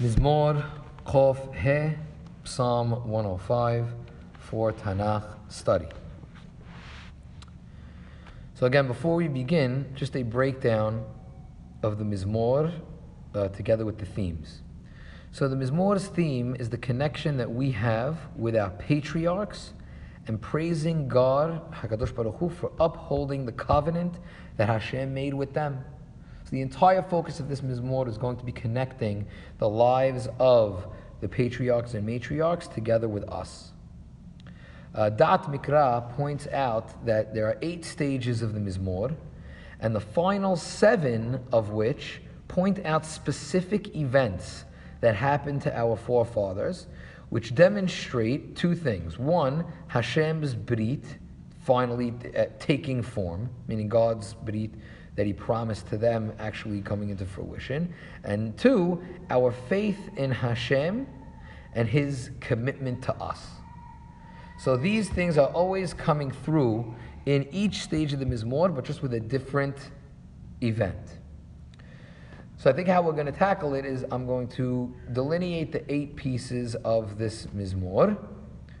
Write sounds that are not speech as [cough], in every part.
Mizmor Kof He, Psalm 105 for Tanakh study. So again, before we begin, just a breakdown of the Mizmor uh, together with the themes. So the Mizmor's theme is the connection that we have with our patriarchs and praising God, Hakadosh Baruch Hu, for upholding the covenant that Hashem made with them. So the entire focus of this Mizmor is going to be connecting the lives of the patriarchs and matriarchs together with us. Uh, Da'at Mikra points out that there are eight stages of the Mizmor, and the final seven of which point out specific events that happened to our forefathers, which demonstrate two things. One, Hashem's Brit finally uh, taking form, meaning God's Brit that He promised to them actually coming into fruition. And two, our faith in Hashem and His commitment to us. So these things are always coming through in each stage of the Mizmor, but just with a different event. So I think how we're going to tackle it is I'm going to delineate the eight pieces of this Mizmor.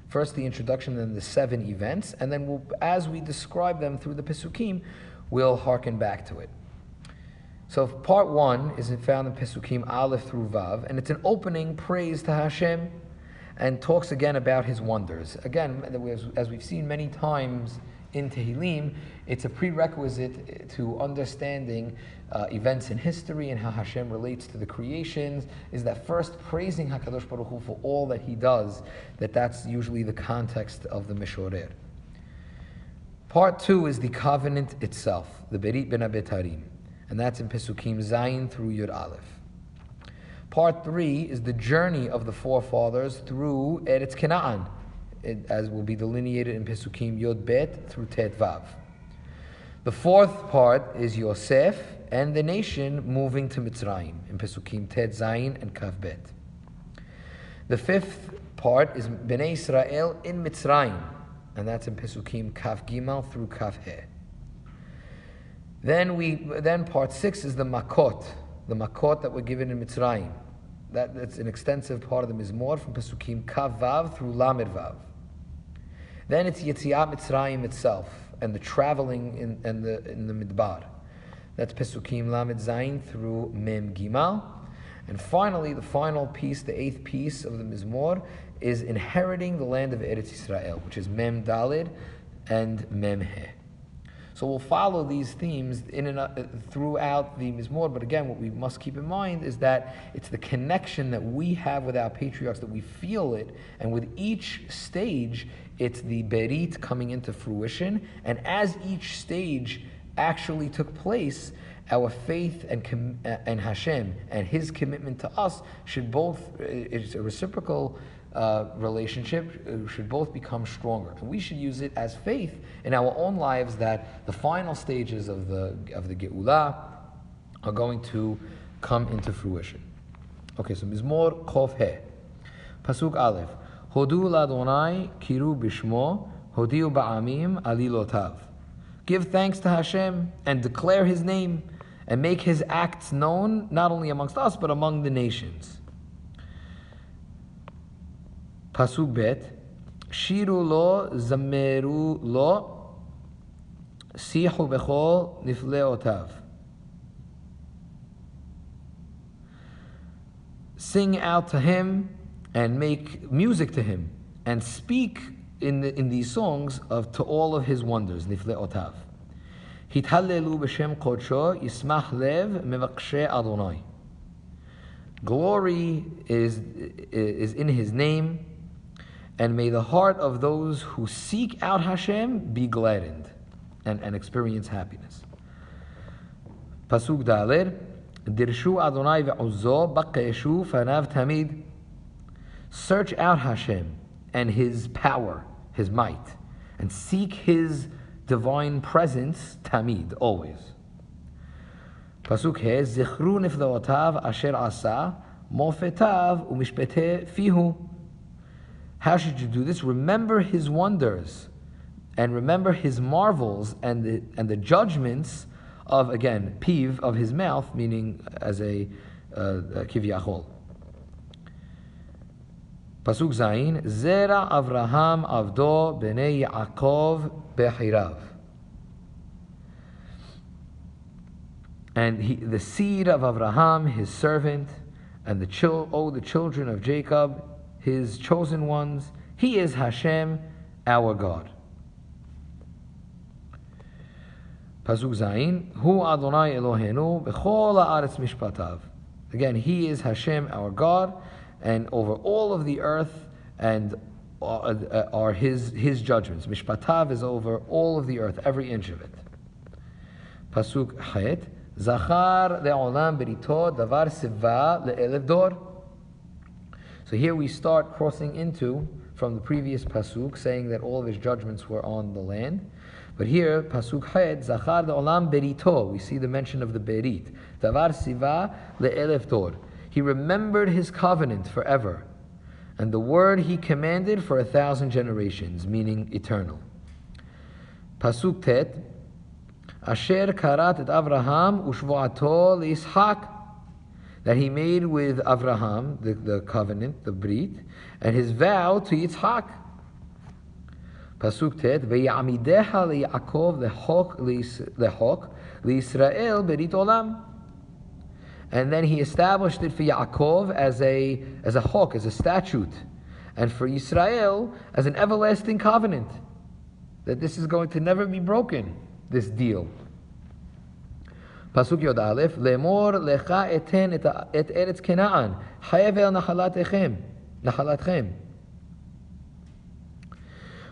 First the introduction, then the seven events, and then we'll, as we describe them through the Pesukim, we'll hearken back to it. So part one is found in Pesukim Aleph through Vav, and it's an opening praise to Hashem, and talks again about His wonders. Again, as we've seen many times in Tehillim, it's a prerequisite to understanding uh, events in history and how Hashem relates to the creations. Is that first praising Hakadosh Baruch Hu for all that He does? That that's usually the context of the Mishorer. Part two is the covenant itself, the Berit Bein HaBetarim, and that's in Pesukim Zayin through Yud Aleph. Part three is the journey of the forefathers through Eretz Canaan, as will be delineated in Pesukim Yod Bet through Tet Vav. The fourth part is Yosef and the nation moving to Mitzrayim in Pesukim Tet Zayin and Kaf Bet. The fifth part is Bnei Israel in Mitzrayim, and that's in Pesukim Kaf Gimal through Kaf He. Then we then part six is the Makot, the Makot that were given in Mitzrayim. That, that's an extensive part of the Mizmor from Pesukim Kaf Vav through Lamed Vav. Then it's Yetziat Mitzrayim itself and the traveling in, in the in the Midbar. That's Pesukim Lamed Zayin through Mem Gimal. And finally, the final piece, the eighth piece of the Mizmor, is inheriting the land of Eretz Israel, which is Mem Dalid and Mem He. So we'll follow these themes in and uh, throughout the Mizmor. But again, what we must keep in mind is that it's the connection that we have with our patriarchs that we feel it, and with each stage, it's the berit coming into fruition. And as each stage actually took place, our faith and, uh, and Hashem and His commitment to us should both, uh, it's a reciprocal uh, relationship uh, should both become stronger. And we should use it as faith in our own lives that the final stages of the, of the Geula are going to come into fruition. Okay, so Mizmor Chof He. Pasuk Aleph. Hodu ladonai kiru bishmo, hodiu ba'amim alilotav. Give thanks to Hashem and declare His name and make His acts known not only amongst us but among the nations. Pasuk bet, Shiru lo, zameru lo, sihu bechol nifleotav. Sing out to him and make music to him and speak in, in these songs of to all of his wonders, nifleotav. Hithalelu b'shem kodsho yismach lev mevakshe Adonai. Glory is, is in his name and may the heart of those who seek out Hashem be gladdened and, and experience happiness. Pasuk Daler, Dirshu Adonai ve'uzo baqeshu fanav tamid. Search out Hashem and His power, His might, and seek His divine presence tamid, always. Pasuk He, Zichru niflaotav asher asa, mofetav umishpete fihu. How should you do this? Remember his wonders and remember his marvels and the, and the judgments of, again, piv, of his mouth, meaning as a uh, kivyachol. Pasuk Zayin, Zera Avraham Avdo Bnei Yaakov Behirav. And he, the seed of Avraham, his servant, and the chil- oh, the children of Jacob, his chosen ones, he is Hashem, our God. Pasuk Zayin, Hu Adonai Eloheinu b'chol haaretz mishpatav. Again, He is Hashem, our God, and over all of the earth and uh, are His His judgments. Mishpatav is over all of the earth, every inch of it. Pasuk Hayet, Zachar le'olam berito davar siva le'elev dor. So here we start crossing into from the previous pasuk, saying that all of his judgments were on the land. But here, pasuk Hayet, Zachar le'olam berito. We see the mention of the berit. Davar siva le'elef dor. He remembered his covenant forever, and the word he commanded for a thousand generations, meaning eternal. Pasuk tet, Asher karat et Avraham ushvoato leishak, that he made with Avraham, the, the covenant, the brit, and his vow to Yitzhak. Pasuk tet, ve'yamideha leYaakov lehok lehok leYisrael berit olam and then he established it for Yaakov as a as a hawk, as a statute, and for Israel as an everlasting covenant. That this is going to never be broken. This deal. Pasuk Yod Aleph, Lemor lecha eten et eretz Kenaan, hayevel nahalatechem, nahalatchem.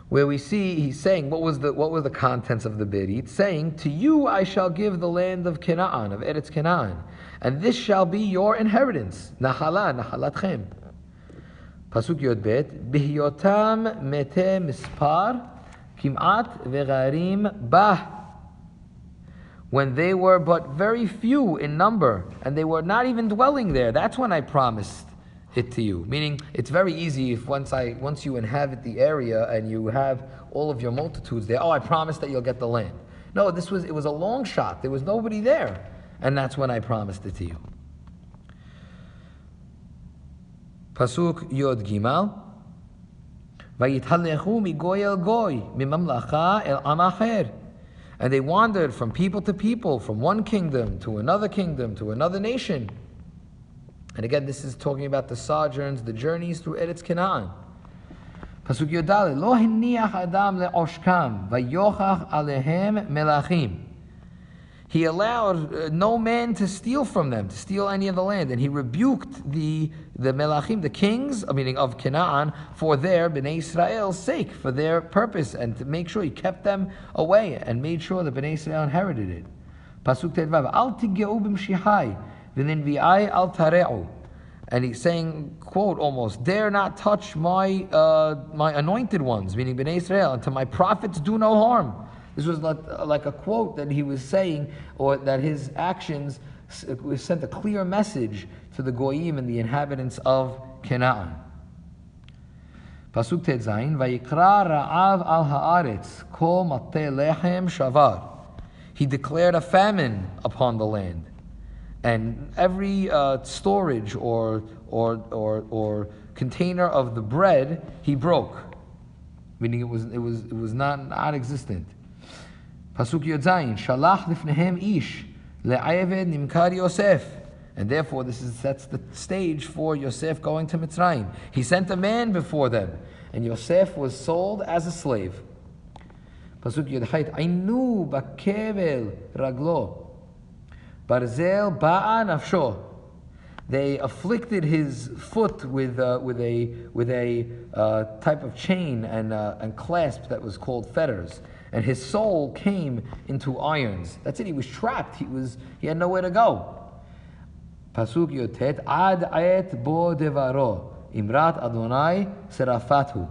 Where we see he's saying what was the what were the contents of the berit? Saying, "To you I shall give the land of Canaan, of Eretz Canaan." and this shall be your inheritance. Nahala, nahalatchem. Pasuk Yod Bet, Bihyotam mete mispar, kim'at ve'garim bah When they were but very few in number, and they were not even dwelling there, that's when I promised it to you. Meaning, it's very easy if once I once you inhabit the area and you have all of your multitudes there. Oh, I promised that you'll get the land. No, this was it was a long shot. There was nobody there. And that's when I promised it to you. Pasuk Yod Gimal. ויתהלכו מגוי אל גוי, מממלכה אל עם אחר. and they wandered from people to people, from one kingdom to another kingdom to another nation. And again, this is talking about the sojourns, the journeys through Eretz Canaan. Pasuk Yodale, lo hiniach adam le'oshkam, vayochach alehem melachim. He allowed uh, no man to steal from them, to steal any of the land, and he rebuked the the melachim, the kings, meaning of Canaan, for their bnei Israel's sake, for their purpose, and to make sure he kept them away and made sure that bnei Israel inherited it. Pasuk Tedvav, Al tigeu al tare'u. And he's saying, quote almost, dare not touch my uh, my anointed ones, meaning bnei Israel, and to my prophets do no harm. This was like, like a quote that he was saying, or that his actions sent a clear message to the Goyim and the inhabitants of Canaan. Pasuk Tetzain, Vayikra Ra'av al haaretz, kol mateh lechem shavar. He declared a famine upon the land. And every uh, storage or, or, or, or container of the bread he broke, meaning it was, it was, it was not, non existent. Pasuk Yodzayin, Shalach lifnehem ish, le'ayeved nimkar Yosef. And therefore, this is, sets the stage for Yosef going to Mitzrayim. He sent a man before them, and Yosef was sold as a slave. Pasuk Yodhait, Ainu bakevel raglo, barzel ba'a nafsho. They afflicted his foot with, uh, with a, with a uh, type of chain and, uh, and clasp that was called fetters and his soul came into irons. That's it. He was trapped. He was. He had nowhere to go. Pasuk Yotet Ad Ayet Bo Devaro Imrat Adonai Serafatu.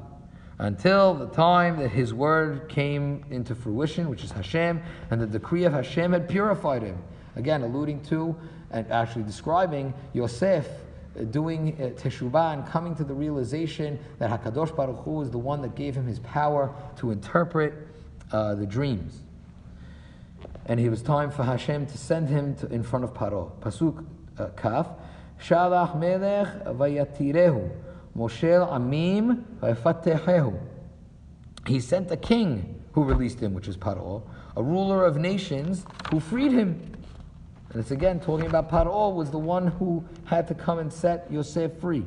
Until the time that his word came into fruition, which is Hashem, and the decree of Hashem had purified him. Again, alluding to and actually describing Yosef uh, doing uh, teshuvah and coming to the realization that Hakadosh Baruch Hu is the one that gave him his power to interpret uh, the dreams. And it was time for Hashem to send him to, in front of Paro. Pasuk uh, Kaf. Shalach melech vayatirehu. Moshel Amim Vayafatehehu. He sent a king who released him, which is Paro, a ruler of nations who freed him. And it's again talking about Paro was the one who had to come and set Yosef free.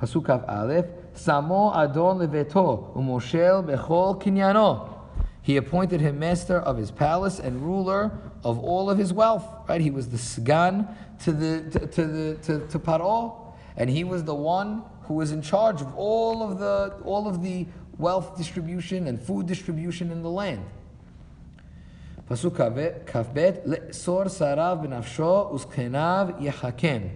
Pasuk Aleph, Samo Adon Leveto Umoshel Bechol Kinyano. He appointed him master of his palace and ruler of all of his wealth. Right? He was the sgan to the to, to the to, to Paro, and he was the one who was in charge of all of the all of the wealth distribution and food distribution in the land. Pasuk Kavbet Le'sor Sarav B'nafsho Uskhenav Yechakem.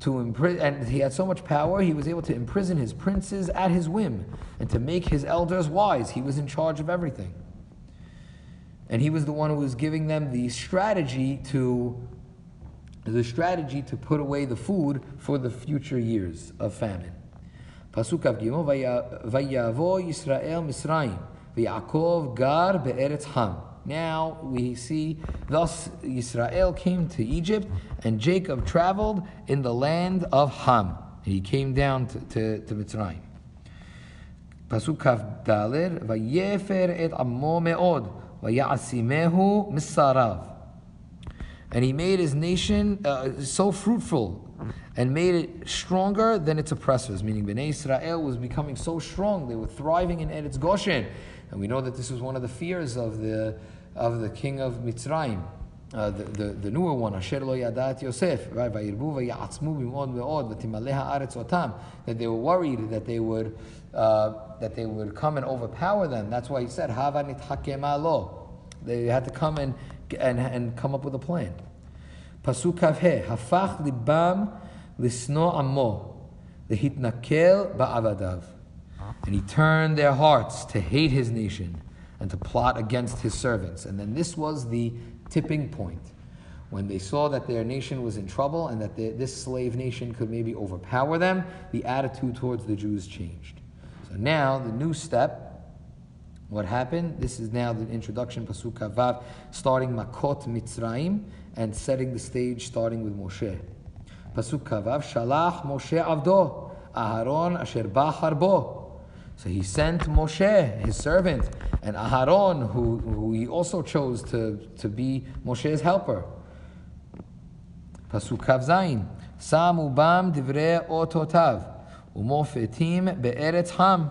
To imprison, and he had so much power, he was able to imprison his princes at his whim, and to make his elders wise. He was in charge of everything. And he was the one who was giving them the strategy to the strategy to put away the food for the future years of famine. Pasuk Av Gimel, Vayavo Yisrael Misraim, V'Yaakov Gar Be'eretz Ham. Now we see, thus Israel came to Egypt, and Jacob traveled in the land of Ham. He came down to, to, to Mitzrayim. Pasuk Kaf Daler, Vayefer et Ammo Me'od, Vayasimehu Misarav. And he made his nation uh, so fruitful and made it stronger than its oppressors, meaning Bnei Israel was becoming so strong, they were thriving in Eretz Goshen. And we know that this was one of the fears of the, of the king of Mitzrayim. Uh, the, the, the newer one, Asher lo yadat Yosef, right? That they were worried that they would uh, that they would come and overpower them. That's why he said. They had to come and, and and come up with a plan. Pasuk Kavhe Hafach libam lisno amo lehitnakel ba'avadav. And he turned their hearts to hate his nation and to plot against his servants. And then this was the tipping point. When they saw that their nation was in trouble and that the, this slave nation could maybe overpower them, the attitude towards the Jews changed. So now, the new step, what happened? This is now the introduction, Pasuk Kavav, starting Makot Mitzrayim and setting the stage starting with Moshe. Pasuk Kavav, Shalach Moshe Avdo, Aharon Asher Bahar Bo. So he sent Moshe, his servant, and Aharon, who, who he also chose to, to be Moshe's helper. Pasuk Kaf Zayin. Samu bam divrei ototav, umofetim be'eretz ham.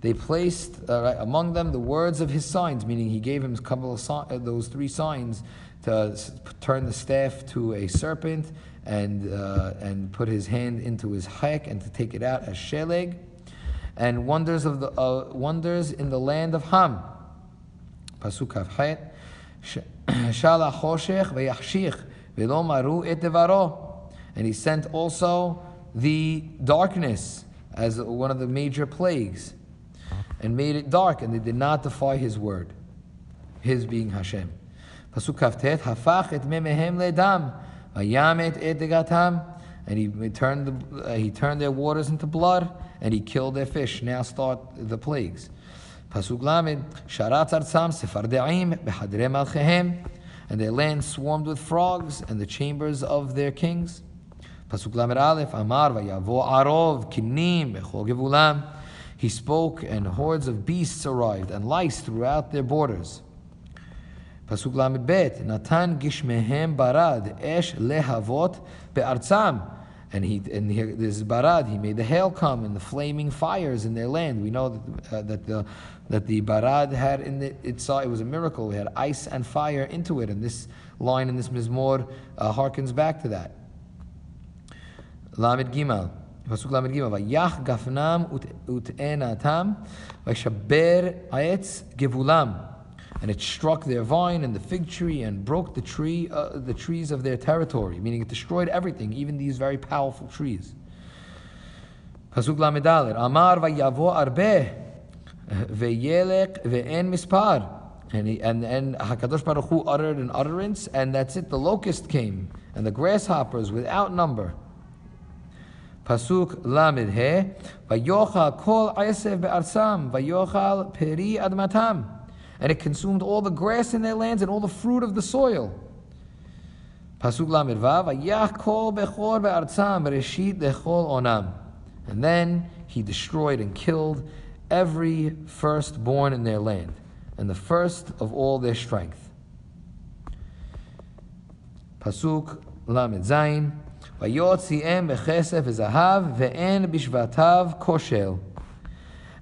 They placed uh, among them the words of his signs, meaning he gave him a couple of si- uh, those three signs to turn the staff to a serpent and uh, and put his hand into his hek and to take it out as sheleg and wonders of the uh, wonders in the land of Ham. Pasuk [clears throat] v'yachshich v'lo maru. And he sent also the darkness as one of the major plagues, and made it dark, and they did not defy his word, his being Hashem. Pasuk. Hafach et memehem ledam et degatam. And he turned the, uh, he turned their waters into blood and he killed their fish. Now start the plagues. Pasuk Lamed, Sharat Artsam Sephardeim Behadre Malchehem, and their land swarmed with frogs and the chambers of their kings. Pasuk Lamed Aleph, Amar Vayavo Arov Kinim Bechol Gevulam. He spoke, and hordes of beasts arrived, and lice throughout their borders. Pasuk Lamed Bet, Natan Gishmehem Barad Esh Lehavot Be'artzam And he and here, this is Barad. He made the hail come and the flaming fires in their land. We know that, uh, that the that the Barad had in the, it saw it was a miracle. It had ice and fire into it, and this line in this Mizmor uh, harkens back to that. Lamed Gimal. פסוק ל"ג, ויח גפנם ותאנתם, וישבר העץ גבולם and it struck their vine and the fig tree and broke the tree, uh, the trees of their territory, meaning it destroyed everything, even these very powerful trees. Pasuk Lamedalet, Amar vayavo arbe veyelek ve'en mispar. And, he, and, and HaKadosh Baruch Hu uttered an utterance, and that's it. The locust came, and the grasshoppers without number. Pasuk Lamed He, Vayochal kol Esev be'arsam, Vayochal peri admatam and it consumed all the grass in their lands and all the fruit of the soil. Pasuk onam. And then he destroyed and killed every firstborn in their land, and the first of all their strength. Pasuk Lamed Zayin, Vayotzi'em bechesef v'zahav ve'en bishvatav koshel.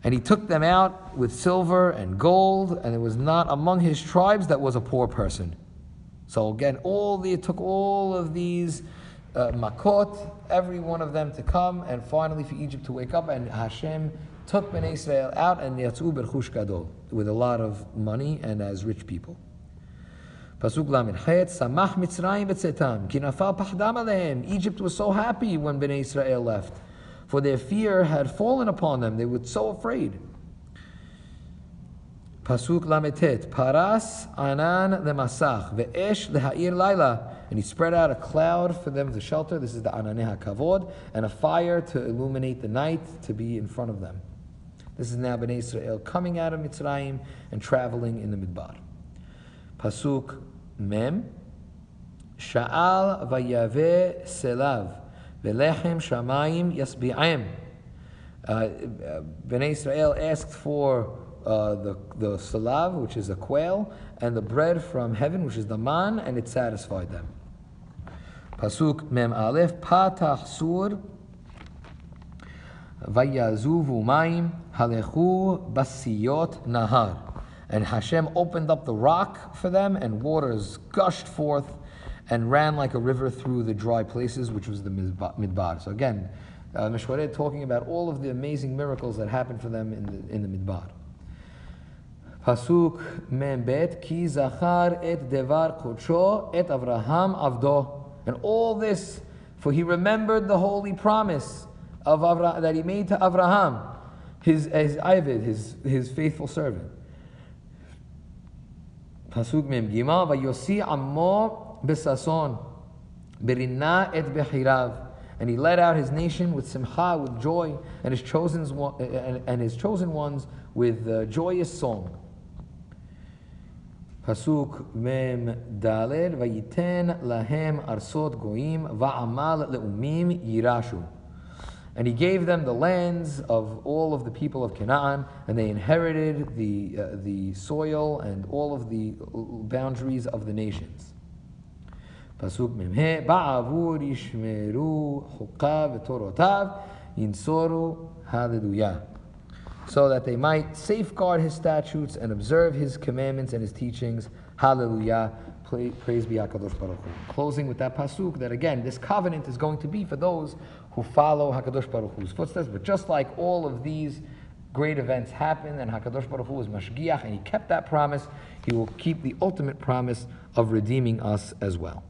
And he took them out with silver and gold, and it was not among his tribes that was a poor person. So again, all the, it took all of these uh, makot, every one of them to come, and finally for Egypt to wake up, and Hashem took Bnei Israel out, and yatzu berchush gadol, with a lot of money and as rich people. Pasuk Lamed Chet, Samach Mitzrayim b'tzetam, ki nafal pachdam alehem. Egypt was so happy when Bnei Israel left, for their fear had fallen upon them. They were so afraid. Pasuk Lametet, Paras Anan lemasach, ve'esh leha'ir laila. And he spread out a cloud for them to shelter. This is the Ananeh kavod, And a fire to illuminate the night, to be in front of them. This is now Bnei Israel coming out of Mitzrayim and traveling in the Midbar. Pasuk Mem, Sha'al vayave selav, velechem shamayim yasbi'em. Bnei Israel asked for uh, the, the salav, which is a quail, and the bread from heaven, which is the man, and it satisfied them. Pasuk Mem Aleph, Patach Sur, Vayazuvu Maim, Halechu Basiyot Nahar. And Hashem opened up the rock for them, and waters gushed forth and ran like a river through the dry places, which was the Midbar. So again, uh, talking about all of the amazing miracles that happened for them in the, in the Midbar. Pasuk Membet, Ki Zachar et Devar Kocho et Avraham Avdo. And all this, for he remembered the holy promise of Avra- that he made to Avraham, his, his Ivid, his, his faithful servant. Pasuk Mem Gima, Vayosi Ammo Besason, Berina et Behirav. And he led out his nation with simcha, with joy, and his chosen, and his chosen ones with joyous song. Pasuk Mem Daled Vayiten Lahem Arsot Goim Va'amal Leumim Yirashu. And he gave them the lands of all of the people of Canaan, and they inherited the, uh, the soil and all of the boundaries of the nations. Memhe Ba'avur Yishmeru Chukav Torotav Yinsoru Hallelujah so that they might safeguard his statutes and observe his commandments and his teachings. Hallelujah. Praise be HaKadosh Baruch Hu. Closing with that pasuk that again, this covenant is going to be for those who follow HaKadosh Baruch Hu's footsteps. But just like all of these great events happened and HaKadosh Baruch Hu was mashgiach and he kept that promise, he will keep the ultimate promise of redeeming us as well.